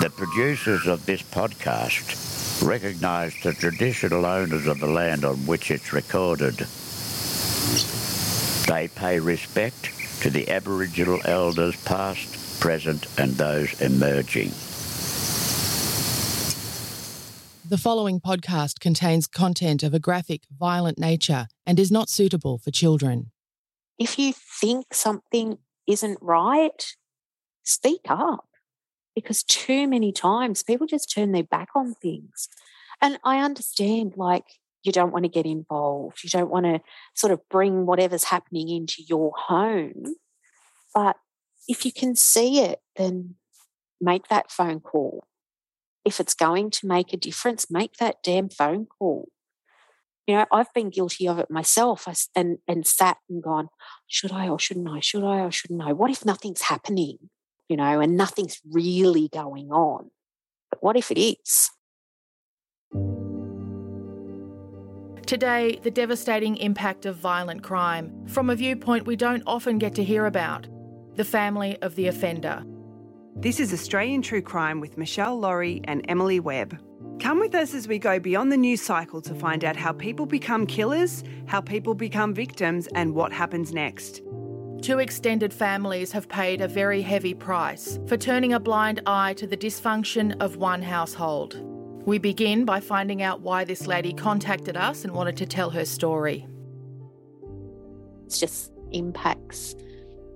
The producers of this podcast recognize the traditional owners of the land on which it's recorded. They pay respect to the Aboriginal elders past, present, and those emerging. The following podcast contains content of a graphic, violent nature and is not suitable for children. If you think something isn't right, speak up because too many times people just turn their back on things. And I understand, like, you don't want to get involved, you don't want to sort of bring whatever's happening into your home. But if you can see it, then make that phone call. If it's going to make a difference, make that damn phone call. You know, I've been guilty of it myself and, and sat and gone, should I or shouldn't I? Should I or shouldn't I? What if nothing's happening? You know, and nothing's really going on. But what if it is? Today, the devastating impact of violent crime, from a viewpoint we don't often get to hear about the family of the offender. This is Australian True Crime with Meshel Laurie and Emily Webb. Come with us as we go beyond the news cycle to find out how people become killers, how people become victims, and what happens next. Two extended families have paid a very heavy price for turning a blind eye to the dysfunction of one household. We begin by finding out why this lady contacted us and wanted to tell her story. It's just impacts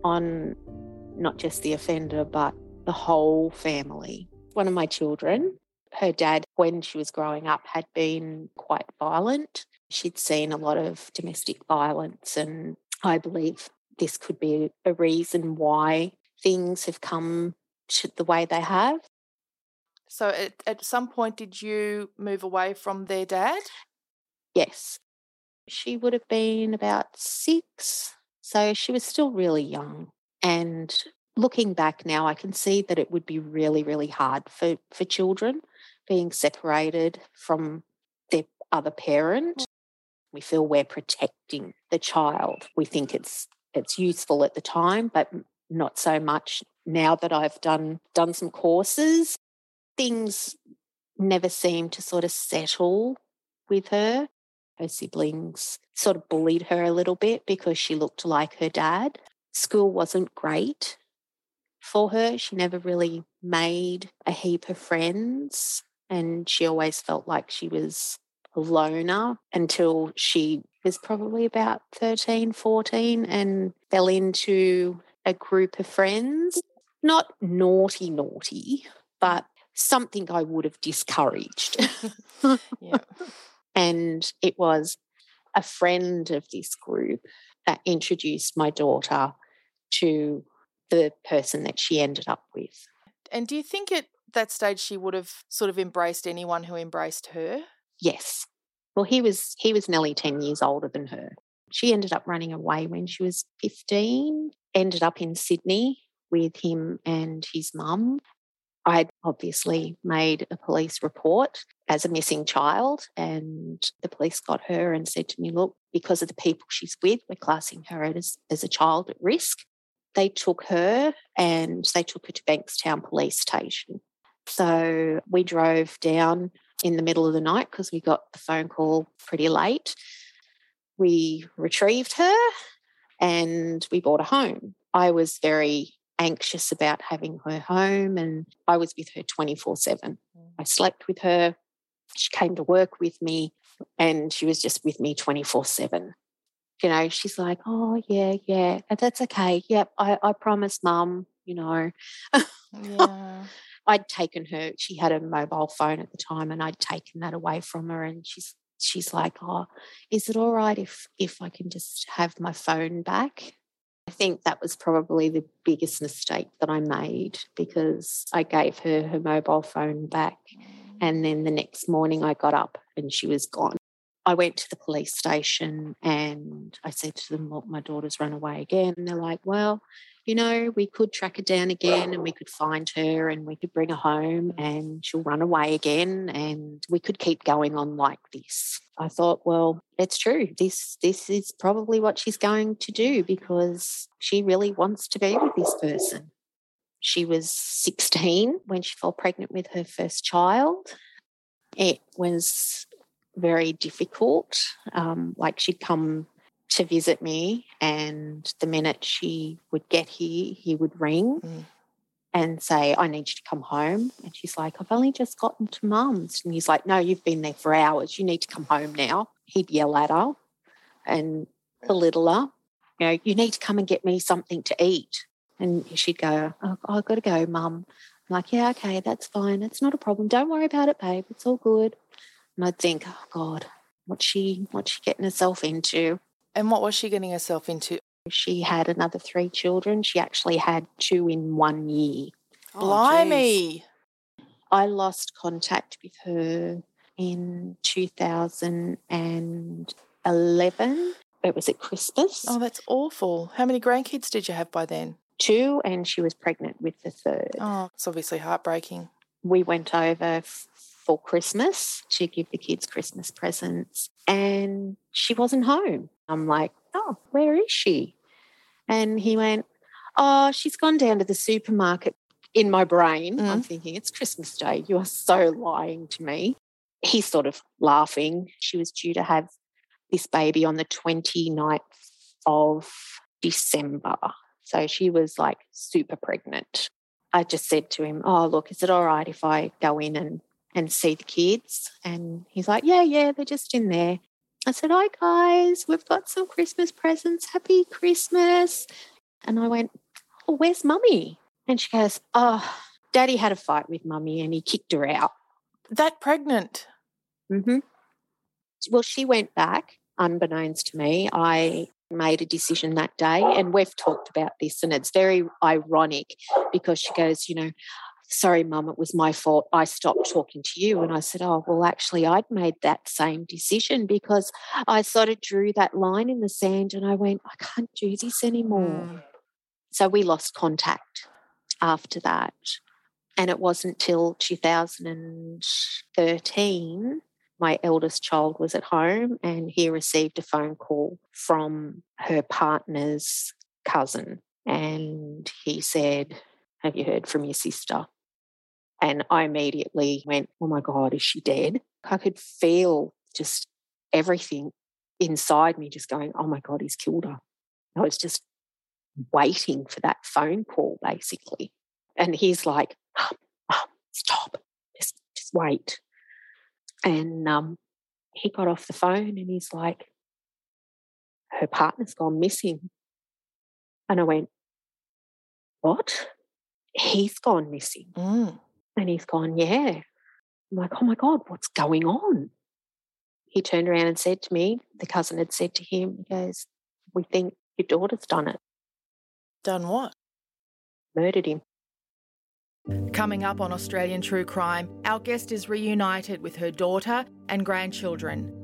on not just the offender, but the whole family. One of my children, her dad, when she was growing up, had been quite violent. She'd seen a lot of domestic violence, and I believe this could be a reason why things have come to the way they have. So at, at some point, did you move away from their dad? Yes. She would have been about six. So she was still really young. And looking back now, I can see that it would be really, really hard for, for children being separated from their other parent. Hmm. We feel we're protecting the child. We think it's it's useful at the time, but not so much now that I've done done some courses. Things never seem to sort of settle with her. Her siblings sort of bullied her a little bit because she looked like her dad. School wasn't great for her. She never really made a heap of friends, and she always felt like she was a loner until she was probably about 13, 14 and fell into a group of friends. Not naughty, naughty, but something I would have discouraged. Yeah. And it was a friend of this group that introduced my daughter to the person that she ended up with. And do you think at that stage she would have sort of embraced anyone who embraced her? Yes. Well, he was he was nearly 10 years older than her. She ended up running away when she was 15, ended up in Sydney with him and his mum. I'd obviously made a police report as a missing child, and the police got her and said to me, Look, because of the people she's with, we're classing her as, as a child at risk. They took her and they took her to Bankstown Police Station. So we drove down in the middle of the night because we got the phone call pretty late. We retrieved her and we bought a home. I was very anxious about having her home and I was with her 24 7. Mm. I slept with her. She came to work with me and she was just with me 24 7. You know, she's like, oh, yeah, yeah, that's okay. Yep, I, I promise, mum, you know. Yeah. I'd taken her, she had a mobile phone at the time and I'd taken that away from her and she's she's like, Oh, is it all right if if I can just have my phone back? I think that was probably the biggest mistake that I made because I gave her her mobile phone back. And then the next morning I got up and she was gone. I went to the police station and I said to them, Look, my daughter's run away again. And they're like, Well, you know, we could track her down again and we could find her and we could bring her home mm. and she'll run away again and we could keep going on like this. I thought, well, it's true. This this is probably what she's going to do because she really wants to be with this person. She was 16 when she fell pregnant with her first child. It was very difficult. Um, like she'd come to visit me, and the minute she would get here, he would ring Mm. and say, I need you to come home. And she's like, I've only just gotten to mum's. And he's like, No, you've been there for hours. You need to come home now. He'd yell at her and belittle her. You know, you need to come and get me something to eat. And she'd go, oh, I've got to go, mum. I'm like, yeah, okay, that's fine. It's not a problem. Don't worry about it, babe. It's all good. And I'd think, oh God, what's she what's she getting herself into? And what was she getting herself into? She had another three children. She actually had two in one year. Oh, blimey. I lost contact with her in 2011. It was at Christmas. Oh, that's awful. How many grandkids did you have by then? Two, and she was pregnant with the third. Oh, it's obviously heartbreaking. we went over for Christmas to give the kids Christmas presents, and she wasn't home. I'm like, oh, where is she? And he went, oh, she's gone down to the supermarket. In my brain, I'm mm-hmm. thinking, it's Christmas Day. You are so lying to me. He's sort of laughing. She was due to have this baby on the 29th of December. So she was like super pregnant. I just said to him, Oh, look, is it all right if I go in and, and see the kids? And he's like, Yeah, yeah, they're just in there. I said, Hi, guys, we've got some Christmas presents. Happy Christmas. And I went, Oh, where's mummy? And she goes, Oh, daddy had a fight with mummy and he kicked her out. That pregnant. Mm hmm Well, she went back, unbeknownst to me. I made a decision that day. And we've talked about this, and it's very ironic because she goes, You know, sorry, mum, it was my fault. I stopped talking to you. And I said, Oh, well, actually, I'd made that same decision because I sort of drew that line in the sand and I went, I can't do this anymore. Mm. So we lost contact after that. And it wasn't till 2013 my eldest child was at home and he received a phone call from her partner's cousin. And he said, Have you heard from your sister? And I immediately went, Oh my God, is she dead? I could feel just everything inside me just going, Oh my God, he's killed her. I was just waiting for that phone call, basically. And he's like, Mom, Mom, stop. Just, just wait. And um, he got off the phone and he's like, Her partner's gone missing. And I went, What? He's gone missing. Mm. And he's gone, Yeah. I'm like, Oh my God, what's going on? He turned around and said to me, the cousin had said to him, He goes, We think your daughter's done it. Done what? Murdered him. Coming up on Australian True Crime, our guest is reunited with her daughter and grandchildren.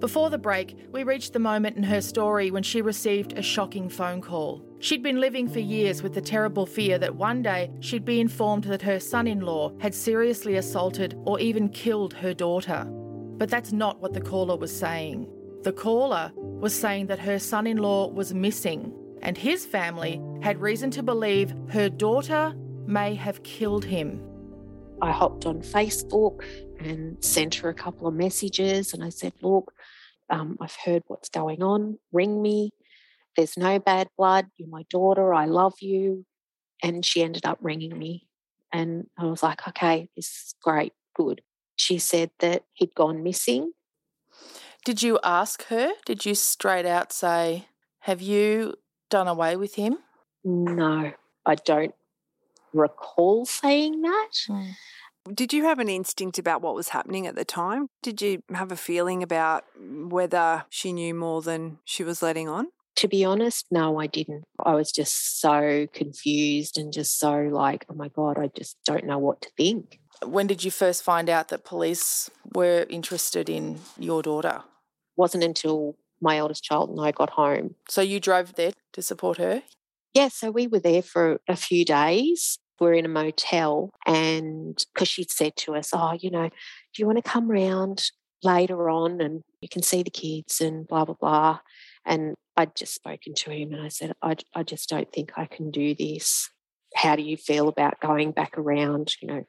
Before the break, we reached the moment in her story when she received a shocking phone call. She'd been living for years with the terrible fear that one day she'd be informed that her son in law had seriously assaulted or even killed her daughter. But that's not what the caller was saying. The caller was saying that her son in law was missing, and his family had reason to believe her daughter may have killed him. I hopped on Facebook and sent her a couple of messages and I said, Look, um, I've heard what's going on. Ring me. There's no bad blood. You're my daughter. I love you. And she ended up ringing me. And I was like, okay, this is great. Good. She said that he'd gone missing. Did you ask her? Did you straight out say, have you done away with him? No, I don't recall saying that. Mm. Did you have an instinct about what was happening at the time? Did you have a feeling about mm, whether she knew more than she was letting on? To be honest, no, I didn't. I was just so confused and just so like, oh my God, I just don't know what to think. When did you first find out that police were interested in your daughter? Wasn't until my eldest child and I got home. So you drove there to support her? Yeah, so we were there for a few days we're in a motel and because she'd said to us, Oh, you know, do you want to come round later on and you can see the kids and blah, blah, blah. And I'd just spoken to him and I said, I, I just don't think I can do this. How do you feel about going back around? You know,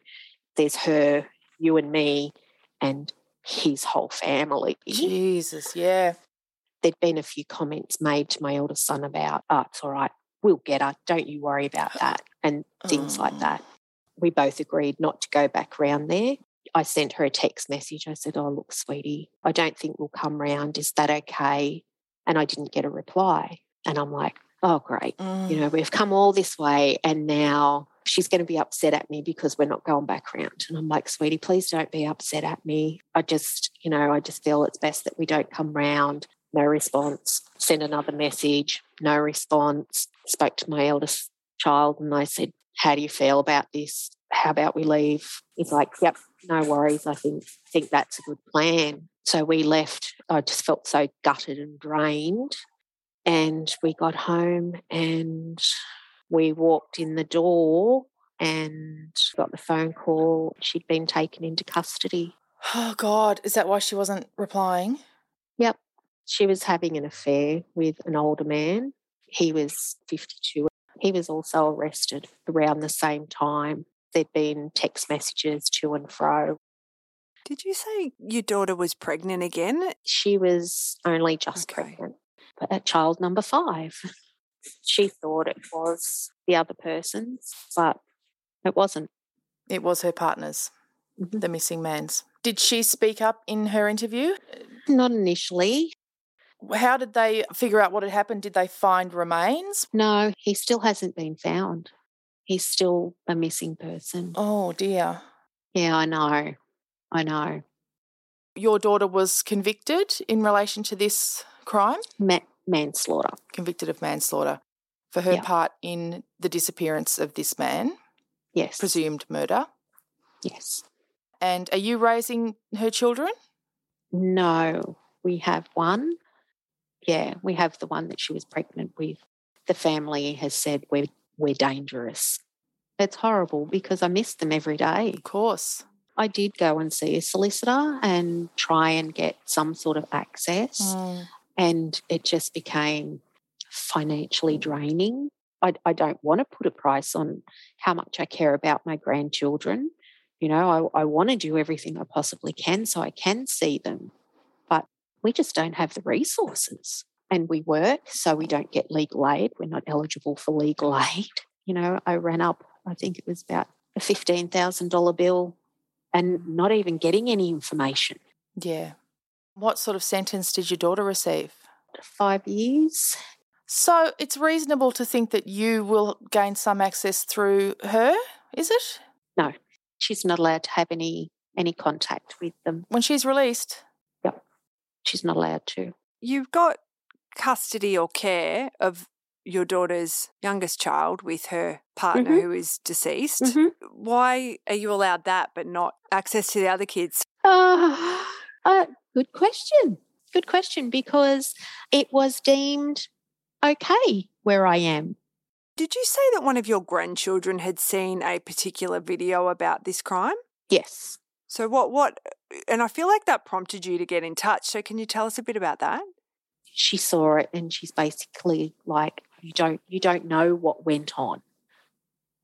there's her, you and me, and his whole family. Jesus, yeah. There'd been a few comments made to my eldest son about, oh, it's all right, we'll get her, don't you worry about uh, that, and things Oh. like that. We both agreed not to go back round there. I sent her a text message. I said, Oh, look, sweetie, I don't think we'll come round. Is that okay? And I didn't get a reply. And I'm like, Oh, great. Mm. You know, we've come all this way and now she's going to be upset at me because we're not going back round. And I'm like, sweetie, please don't be upset at me. I just, you know, I just feel it's best that we don't come round. No response. Send another message. No response. Spoke to my eldest child and I said, How do you feel about this? How about we leave? He's like, Yep, no worries. I think think that's a good plan. So we left. I just felt so gutted and drained. And we got home and we walked in the door and got the phone call. She'd been taken into custody. Oh, God. Is that why she wasn't replying? Yep. She was having an affair with an older man. He was 52. He was also arrested around the same time. There'd been text messages to and fro. Did you say your daughter was pregnant again? She was only just pregnant, but at child number five. She thought it was the other person's, but it wasn't. It was her partner's, Mm-hmm. the missing man's. Did she speak up in her interview? Not initially. How did they figure out what had happened? Did they find remains? No, he still hasn't been found. He's still a missing person. Oh, dear. Yeah, I know. I know. Your daughter was convicted in relation to this crime? Ma- manslaughter. Convicted of manslaughter for her part in the disappearance of this man, Yes. presumed murder. Yes. And are you raising her children? No, we have one. Yeah, we have the one that she was pregnant with. The family has said we're we're dangerous. It's horrible because I miss them every day. Of course. I did go and see a solicitor and try and get some sort of access, Mm. and it just became financially draining. I, I don't want to put a price on how much I care about my grandchildren. You know, I, I want to do everything I possibly can so I can see them, but we just don't have the resources. And we work, so we don't get legal aid. We're not eligible for legal aid. You know, I ran up, I think it was about a $15,000 bill and not even getting any information. Yeah. What sort of sentence did your daughter receive? Five years. So it's reasonable to think that you will gain some access through her, is it? No, she's not allowed to have any any contact with them. When she's released? Yep. She's not allowed to. You've got custody or care of your daughter's youngest child with her partner Mhm. who is deceased. Mhm. Why are you allowed that but not access to the other kids? Uh, uh, good question. Good question because it was deemed okay where I am. Did you say that one of your grandchildren had seen a particular video about this crime? Yes. So what what and I feel like that prompted you to get in touch. So can you tell us a bit about that? She saw it and she's basically like, you don't you don't know what went on.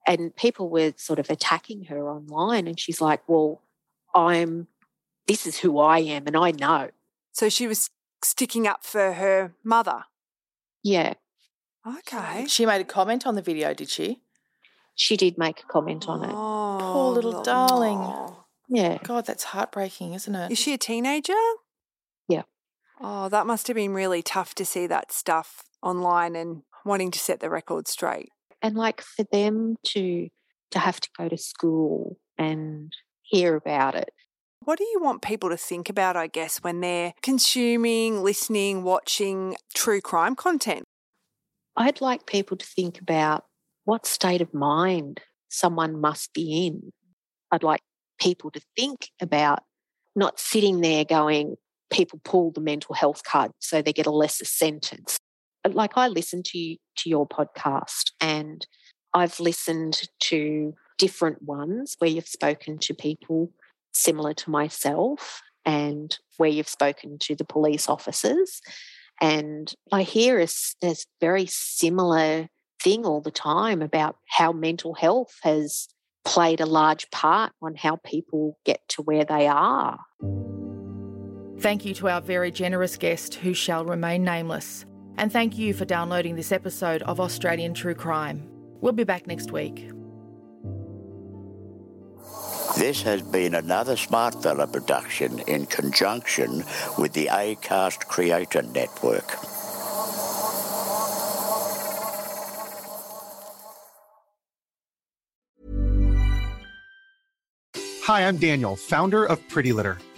And people were sort of attacking her online and she's like, Well, I'm this is who I am and I know. So she was sticking up for her mother. Yeah. Okay. She made a comment on the video, did she? She did make a comment on it. Oh, Poor little darling. Yeah. God, that's heartbreaking, isn't it? Is she a teenager? Oh, that must have been really tough to see that stuff online and wanting to set the record straight. and like for them to to have to go to school and hear about it What do you want people to think about, I guess, when they're consuming, listening, watching true crime content? i'd like people to think about what state of mind someone must be in i'd like people to think about not sitting there going people pull the mental health card so they get a lesser sentence. Like i listen to to your podcast and i've listened to different ones where you've spoken to people similar to myself and where you've spoken to the police officers and i hear a, this very similar thing all the time about how mental health has played a large part on how people get to where they are Thank you to our very generous guest who shall remain nameless. And thank you for downloading this episode of Australian True Crime. We'll be back next week. This has been another Smartfella production in conjunction with the ACAST Creator Network. Hi, I'm Daniel, founder of Pretty Litter.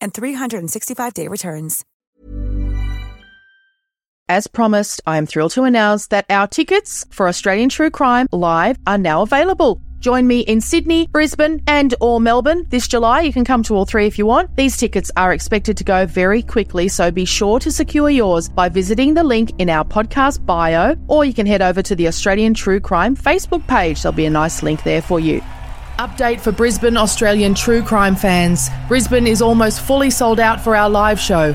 and 365-day returns. As promised, I am thrilled to announce that our tickets for Australian True Crime Live are now available. Join me in Sydney, Brisbane, and or Melbourne this July. You can come to all three if you want. These tickets are expected to go very quickly, so be sure to secure yours by visiting the link in our podcast bio, or you can head over to the Australian True Crime Facebook page. There'll be a nice link there for you. Update for Brisbane Australian true crime fans. Brisbane is almost fully sold out for our live show.